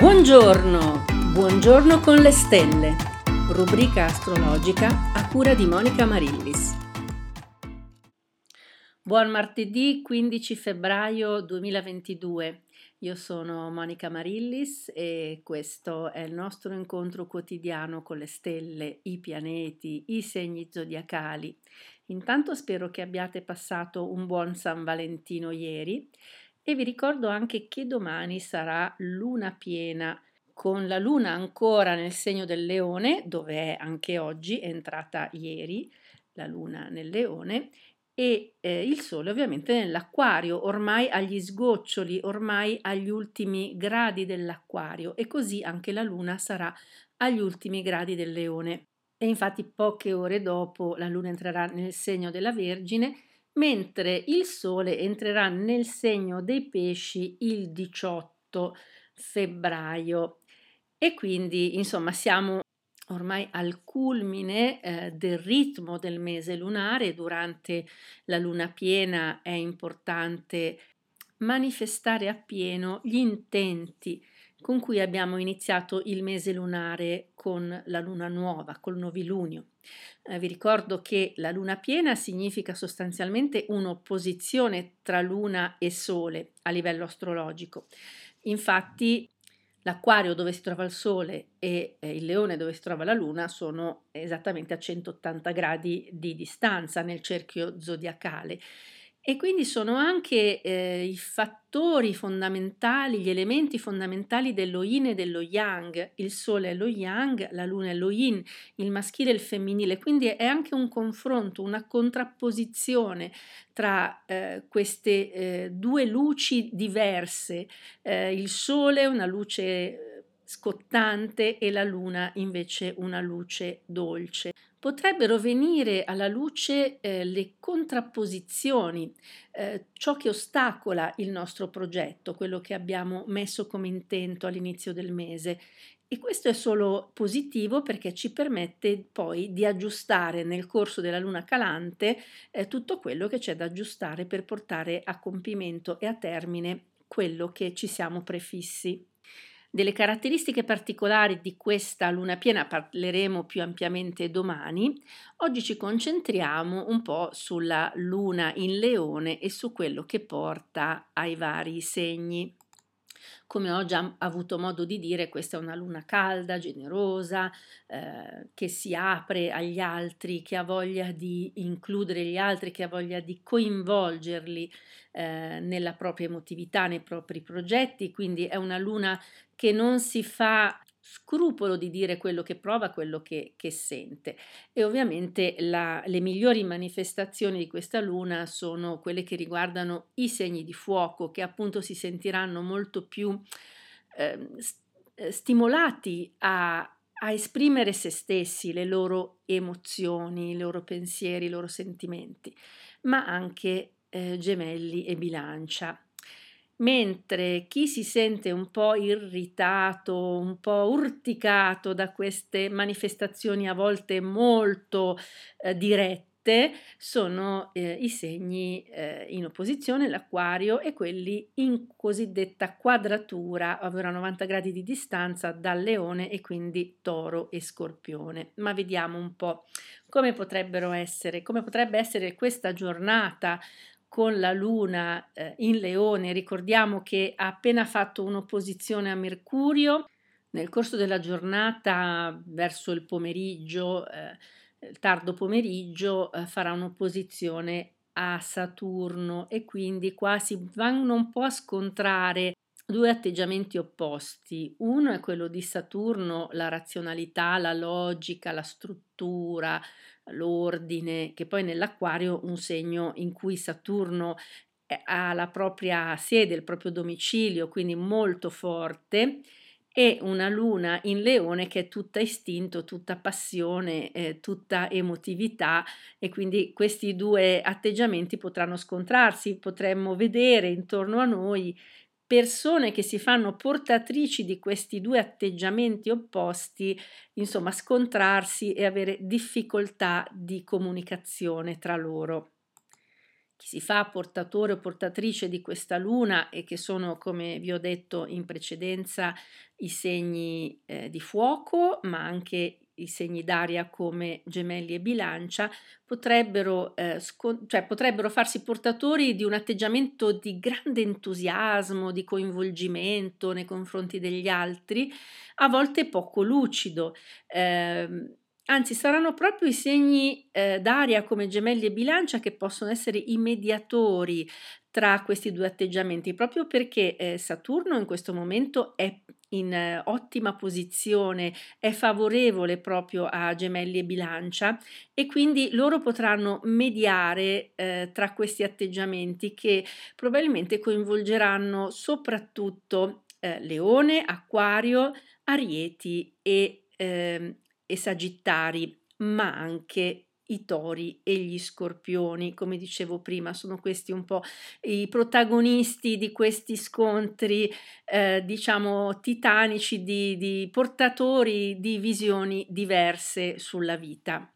Buongiorno, buongiorno con le stelle, rubrica astrologica a cura di Monica Marillis. Buon martedì 15 febbraio 2022. Io sono Monica Marillis e questo è il nostro incontro quotidiano con le stelle, i pianeti, i segni zodiacali. Intanto spero che abbiate passato un buon San Valentino ieri e vi ricordo anche che domani sarà luna piena con la luna ancora nel segno del leone, dove è anche oggi, è entrata ieri la luna nel leone, e eh, il sole ovviamente nell'acquario, ormai agli sgoccioli, ormai agli ultimi gradi dell'acquario e così anche la luna sarà agli ultimi gradi del leone. E infatti poche ore dopo la luna entrerà nel segno della Vergine mentre il Sole entrerà nel segno dei pesci il 18 febbraio. E quindi, insomma, siamo ormai al culmine eh, del ritmo del mese lunare. Durante la luna piena è importante manifestare appieno gli intenti con cui abbiamo iniziato il mese lunare con la luna nuova, col novilunio. Eh, vi ricordo che la luna piena significa sostanzialmente un'opposizione tra luna e sole a livello astrologico. Infatti l'acquario dove si trova il sole e eh, il leone dove si trova la luna sono esattamente a 180 gradi di distanza nel cerchio zodiacale e quindi sono anche eh, i fattori fondamentali, gli elementi fondamentali dello yin e dello yang. Il sole è lo yang, la luna è lo yin, il maschile e il femminile. Quindi è anche un confronto, una contrapposizione tra eh, queste eh, due luci diverse. Eh, il sole una luce eh, scottante e la luna invece una luce dolce potrebbero venire alla luce eh, le contrapposizioni, eh, ciò che ostacola il nostro progetto, quello che abbiamo messo come intento all'inizio del mese. E questo è solo positivo perché ci permette poi di aggiustare nel corso della luna calante eh, tutto quello che c'è da aggiustare per portare a compimento e a termine quello che ci siamo prefissi. Delle caratteristiche particolari di questa luna piena parleremo più ampiamente domani. Oggi ci concentriamo un po' sulla luna in leone e su quello che porta ai vari segni. Come ho già avuto modo di dire, questa è una luna calda, generosa, eh, che si apre agli altri, che ha voglia di includere gli altri, che ha voglia di coinvolgerli eh, nella propria emotività, nei propri progetti. Quindi è una luna che non si fa scrupolo di dire quello che prova, quello che, che sente. E ovviamente la, le migliori manifestazioni di questa luna sono quelle che riguardano i segni di fuoco, che appunto si sentiranno molto più ehm, eh, stimolati a, a esprimere se stessi, le loro emozioni, i loro pensieri, i loro sentimenti, ma anche eh, gemelli e bilancia mentre chi si sente un po' irritato, un po' urticato da queste manifestazioni a volte molto eh, dirette, sono eh, i segni eh, in opposizione, l'acquario, e quelli in cosiddetta quadratura, ovvero a 90 gradi di distanza dal leone e quindi toro e scorpione. Ma vediamo un po' come potrebbero essere, come potrebbe essere questa giornata con la Luna eh, in Leone, ricordiamo che ha appena fatto un'opposizione a Mercurio, nel corso della giornata verso il pomeriggio, eh, il tardo pomeriggio, eh, farà un'opposizione a Saturno. E quindi qua si vanno un po' a scontrare due atteggiamenti opposti. Uno è quello di Saturno, la razionalità, la logica, la struttura, l'ordine, che poi nell'acquario un segno in cui Saturno ha la propria sede, il proprio domicilio, quindi molto forte, e una luna in leone che è tutta istinto, tutta passione, eh, tutta emotività e quindi questi due atteggiamenti potranno scontrarsi, potremmo vedere intorno a noi persone che si fanno portatrici di questi due atteggiamenti opposti, insomma, scontrarsi e avere difficoltà di comunicazione tra loro. chi si fa portatore o portatrice di questa luna e che sono, come vi ho detto in precedenza, i segni eh, di fuoco, ma anche i segni d'aria come gemelli e bilancia, potrebbero, eh, scon- cioè, potrebbero farsi portatori di un atteggiamento di grande entusiasmo, di coinvolgimento nei confronti degli altri, a volte poco lucido. Eh, Anzi, saranno proprio i segni eh, d'aria come gemelli e bilancia che possono essere i mediatori tra questi due atteggiamenti, proprio perché eh, Saturno in questo momento è in eh, ottima posizione, è favorevole proprio a gemelli e bilancia e quindi loro potranno mediare eh, tra questi atteggiamenti che probabilmente coinvolgeranno soprattutto eh, leone, acquario, arieti e ehm, e Sagittari, ma anche i tori e gli scorpioni, come dicevo prima, sono questi un po' i protagonisti di questi scontri, eh, diciamo, titanici di, di portatori di visioni diverse sulla vita.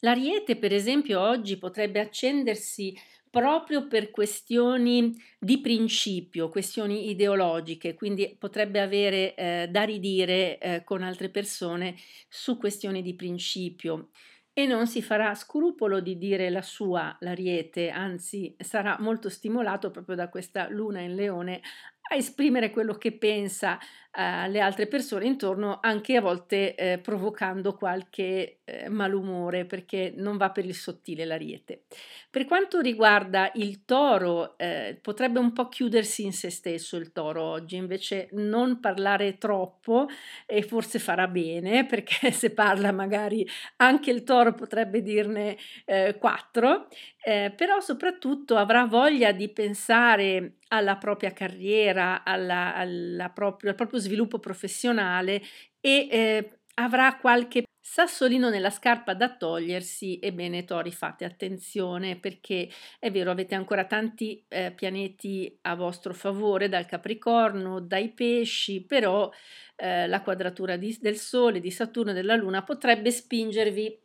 L'ariete, per esempio, oggi potrebbe accendersi proprio per questioni di principio, questioni ideologiche, quindi potrebbe avere eh, da ridire eh, con altre persone su questioni di principio e non si farà scrupolo di dire la sua, l'ariete, anzi sarà molto stimolato proprio da questa luna in leone a esprimere quello che pensa alle altre persone intorno, anche a volte eh, provocando qualche eh, malumore perché non va per il sottile l'ariete. Per quanto riguarda il toro, eh, potrebbe un po' chiudersi in se stesso il toro oggi, invece non parlare troppo e forse farà bene perché se parla magari anche il toro potrebbe dirne eh, quattro, eh, però soprattutto avrà voglia di pensare alla propria carriera, alla, alla proprio, al proprio sviluppo professionale e eh, avrà qualche sassolino nella scarpa da togliersi, ebbene Tori fate attenzione perché è vero avete ancora tanti eh, pianeti a vostro favore dal Capricorno, dai pesci, però eh, la quadratura di, del Sole, di Saturno e della Luna potrebbe spingervi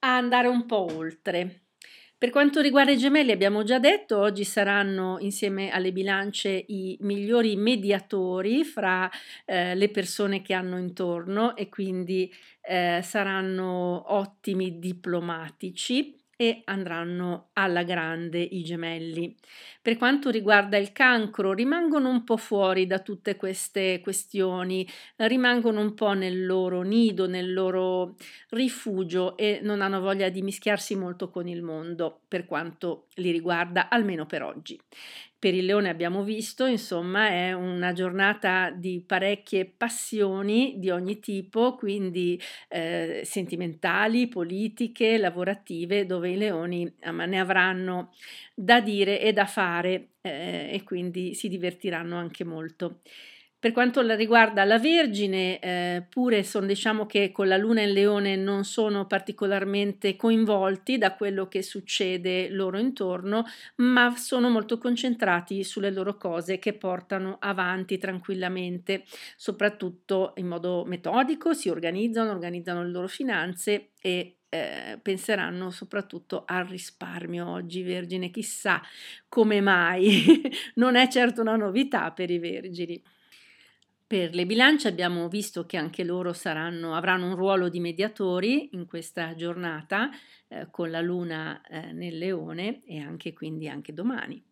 a andare un po' oltre. Per quanto riguarda i gemelli, abbiamo già detto, oggi saranno insieme alle bilance i migliori mediatori fra eh, le persone che hanno intorno e quindi eh, saranno ottimi diplomatici e andranno alla grande i gemelli. Per quanto riguarda il cancro, rimangono un po' fuori da tutte queste questioni, rimangono un po' nel loro nido, nel loro rifugio e non hanno voglia di mischiarsi molto con il mondo, per quanto li riguarda, almeno per oggi. Per il leone abbiamo visto, insomma, è una giornata di parecchie passioni di ogni tipo, quindi eh, sentimentali, politiche, lavorative, dove i leoni ne avranno da dire e da fare eh, e quindi si divertiranno anche molto. Per quanto riguarda la Vergine, eh, pure sono, diciamo che con la Luna in Leone non sono particolarmente coinvolti da quello che succede loro intorno, ma sono molto concentrati sulle loro cose che portano avanti tranquillamente, soprattutto in modo metodico, si organizzano, organizzano le loro finanze e eh, penseranno soprattutto al risparmio oggi vergine. Chissà come mai. Non è certo una novità per i vergini per le bilance abbiamo visto che anche loro saranno, avranno un ruolo di mediatori in questa giornata eh, con la luna eh, nel leone e anche quindi anche domani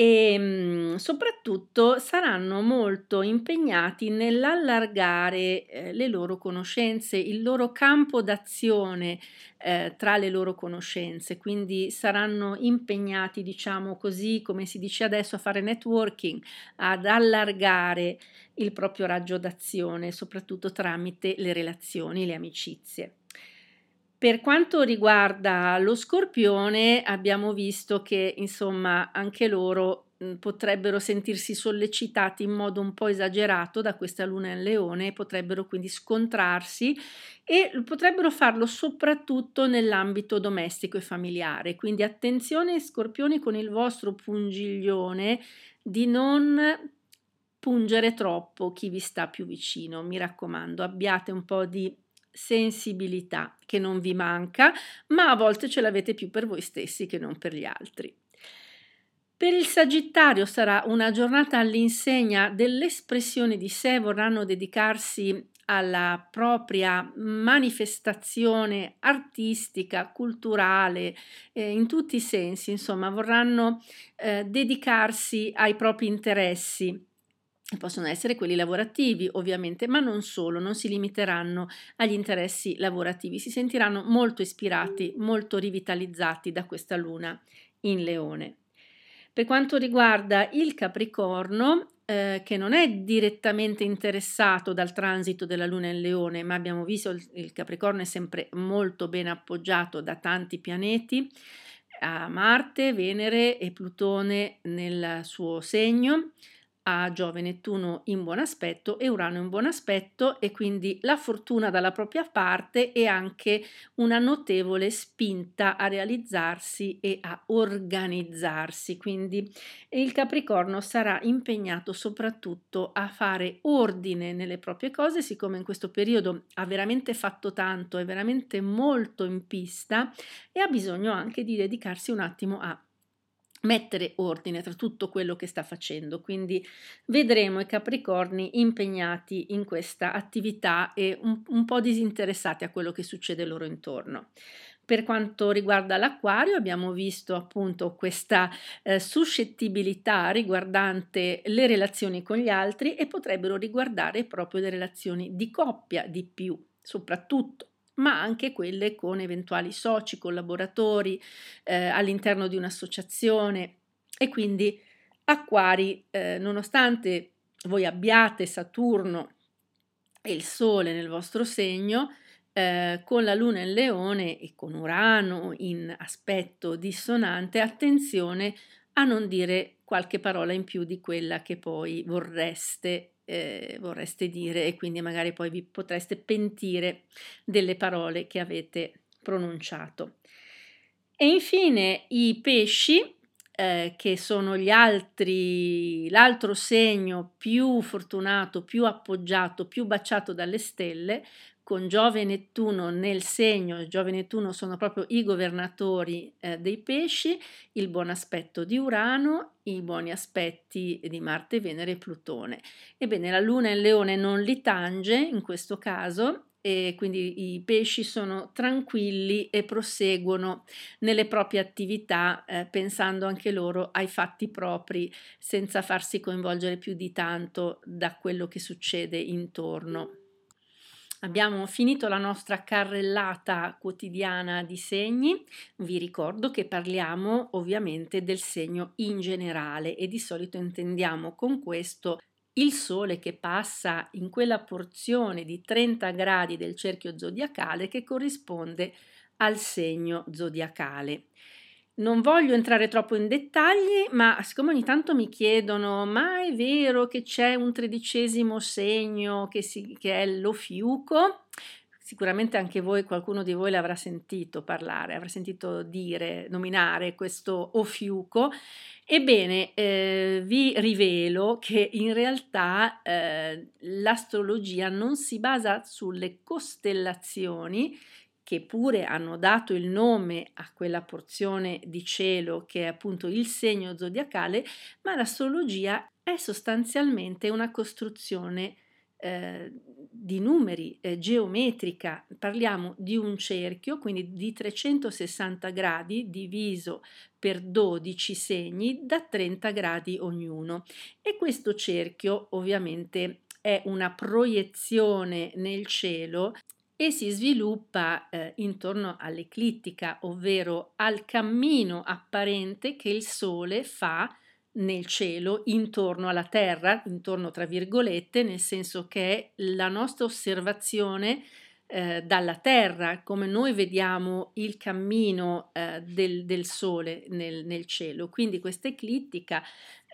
e ehm, soprattutto saranno molto impegnati nell'allargare eh, le loro conoscenze, il loro campo d'azione eh, tra le loro conoscenze, quindi saranno impegnati, diciamo così, come si dice adesso, a fare networking, ad allargare il proprio raggio d'azione, soprattutto tramite le relazioni, le amicizie. Per quanto riguarda lo scorpione, abbiamo visto che insomma anche loro potrebbero sentirsi sollecitati in modo un po' esagerato da questa luna in leone potrebbero quindi scontrarsi e potrebbero farlo soprattutto nell'ambito domestico e familiare. Quindi attenzione scorpioni con il vostro pungiglione di non pungere troppo chi vi sta più vicino. Mi raccomando, abbiate un po' di sensibilità che non vi manca, ma a volte ce l'avete più per voi stessi che non per gli altri. Per il Sagittario sarà una giornata all'insegna dell'espressione di sé, vorranno dedicarsi alla propria manifestazione artistica, culturale, eh, in tutti i sensi, insomma, vorranno eh, dedicarsi ai propri interessi. Possono essere quelli lavorativi, ovviamente, ma non solo, non si limiteranno agli interessi lavorativi, si sentiranno molto ispirati, molto rivitalizzati da questa luna in leone. Per quanto riguarda il Capricorno, eh, che non è direttamente interessato dal transito della Luna in Leone, ma abbiamo visto il, Capricorno è sempre molto ben appoggiato da tanti pianeti, a Marte, Venere e Plutone nel suo segno ha Giove Nettuno in buon aspetto e Urano in buon aspetto e quindi la fortuna dalla propria parte e anche una notevole spinta a realizzarsi e a organizzarsi. Quindi il Capricorno sarà impegnato soprattutto a fare ordine nelle proprie cose, siccome in questo periodo ha veramente fatto tanto, è veramente molto in pista e ha bisogno anche di dedicarsi un attimo a mettere ordine tra tutto quello che sta facendo. Quindi vedremo i Capricorni impegnati in questa attività e un, un po' disinteressati a quello che succede loro intorno. Per quanto riguarda l'acquario abbiamo visto appunto questa eh, suscettibilità riguardante le relazioni con gli altri e potrebbero riguardare proprio le relazioni di coppia di più, soprattutto ma anche quelle con eventuali soci, collaboratori eh, all'interno di un'associazione. E quindi acquari, eh, nonostante voi abbiate Saturno e il Sole nel vostro segno, eh, con la Luna in Leone e con Urano in aspetto dissonante, attenzione a non dire qualche parola in più di quella che poi vorreste eh, vorreste dire e quindi magari poi vi potreste pentire delle parole che avete pronunciato. E infine i pesci, eh, che sono gli altri, l'altro segno più fortunato, più appoggiato, più baciato dalle stelle, con Giove e Nettuno nel segno, Giove e Nettuno sono proprio i governatori eh, dei pesci, il buon aspetto di Urano, i buoni aspetti di Marte, Venere e Plutone. Ebbene, la Luna in Leone non li tange in questo caso e quindi i pesci sono tranquilli e proseguono nelle proprie attività eh, pensando anche loro ai fatti propri senza farsi coinvolgere più di tanto da quello che succede intorno. Abbiamo finito la nostra carrellata quotidiana di segni. Vi ricordo che parliamo ovviamente del segno in generale e di solito intendiamo con questo il Sole che passa in quella porzione di 30 gradi del cerchio zodiacale che corrisponde al segno zodiacale. Non voglio entrare troppo in dettagli, ma siccome ogni tanto mi chiedono, ma è vero che c'è un tredicesimo segno che, si, che è lo fiuco? Sicuramente anche voi, qualcuno di voi l'avrà sentito parlare, avrà sentito dire, nominare questo ofiuco. Ebbene, eh, vi rivelo che in realtà eh, l'astrologia non si basa sulle costellazioni, che pure hanno dato il nome a quella porzione di cielo che è appunto il segno zodiacale, ma l'astrologia è sostanzialmente una costruzione eh, di numeri eh, geometrica. Parliamo di un cerchio, quindi di 360 gradi diviso per 12 segni da 30 gradi ognuno. E questo cerchio ovviamente è una proiezione nel cielo e si sviluppa eh, intorno all'eclittica, ovvero al cammino apparente che il Sole fa nel cielo intorno alla Terra, intorno tra virgolette, nel senso che la nostra osservazione eh, dalla Terra, come noi vediamo il cammino eh, del, del, Sole nel, nel, cielo. Quindi questa eclittica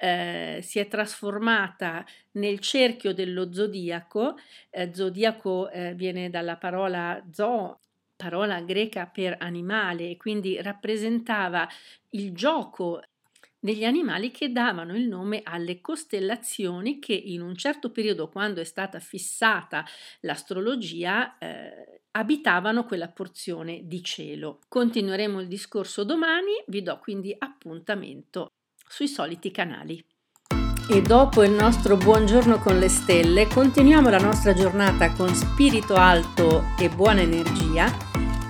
eh, si è trasformata nel cerchio dello zodiaco. Eh, zodiaco eh, viene dalla parola zoo, parola greca per animale, e quindi rappresentava il gioco degli animali che davano il nome alle costellazioni che in un certo periodo, quando è stata fissata l'astrologia, eh, abitavano quella porzione di cielo. Continueremo il discorso domani, vi do quindi appuntamento sui soliti canali. E dopo il nostro buongiorno con le stelle, continuiamo la nostra giornata con spirito alto e buona energia